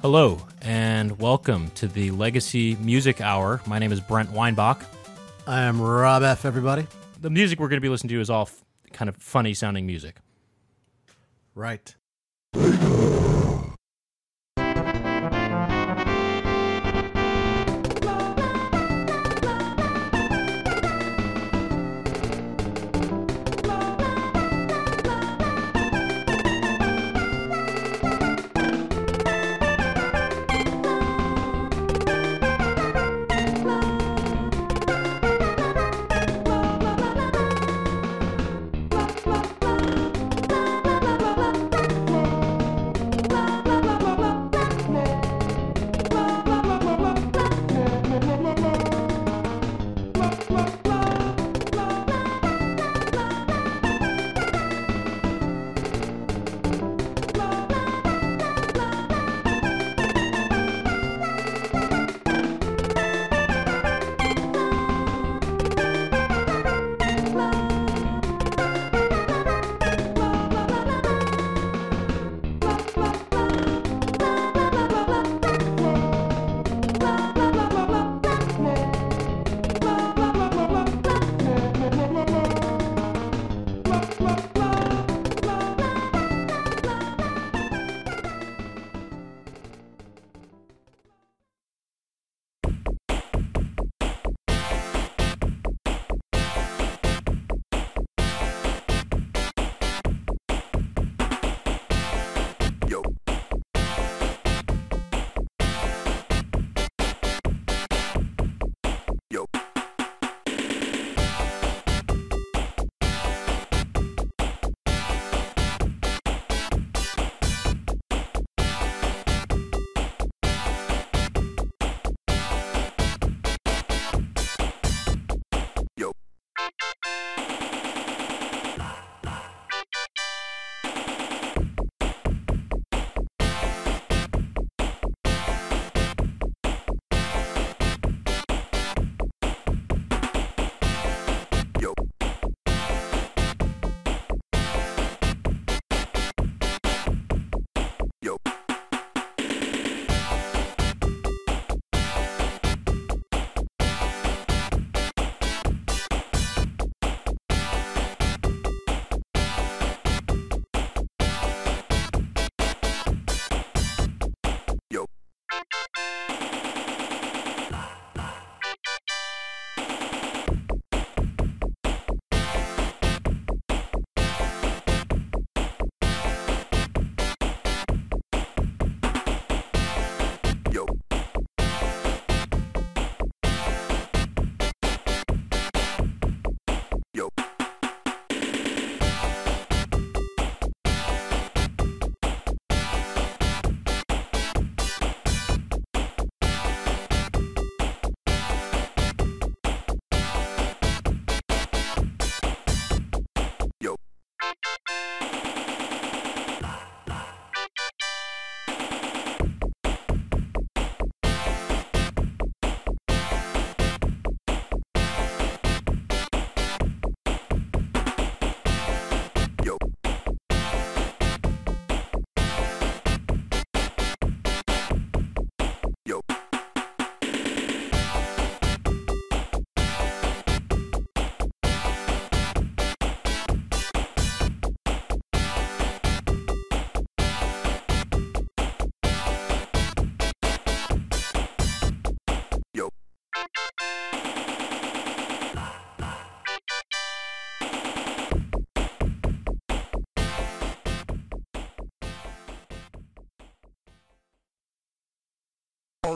Hello, and welcome to the Legacy Music Hour. My name is Brent Weinbach. I am Rob F. Everybody. The music we're going to be listening to is all f- kind of funny sounding music. Right.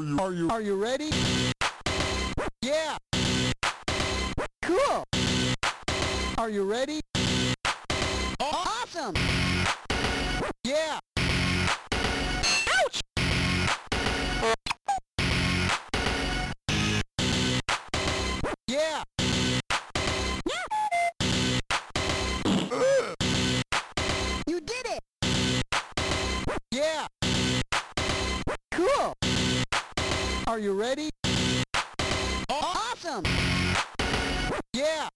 Are you, are you, are you ready? Yeah. Cool. Are you ready? Awesome. Yeah. Ouch. Yeah. Are you ready? Awesome. Yeah.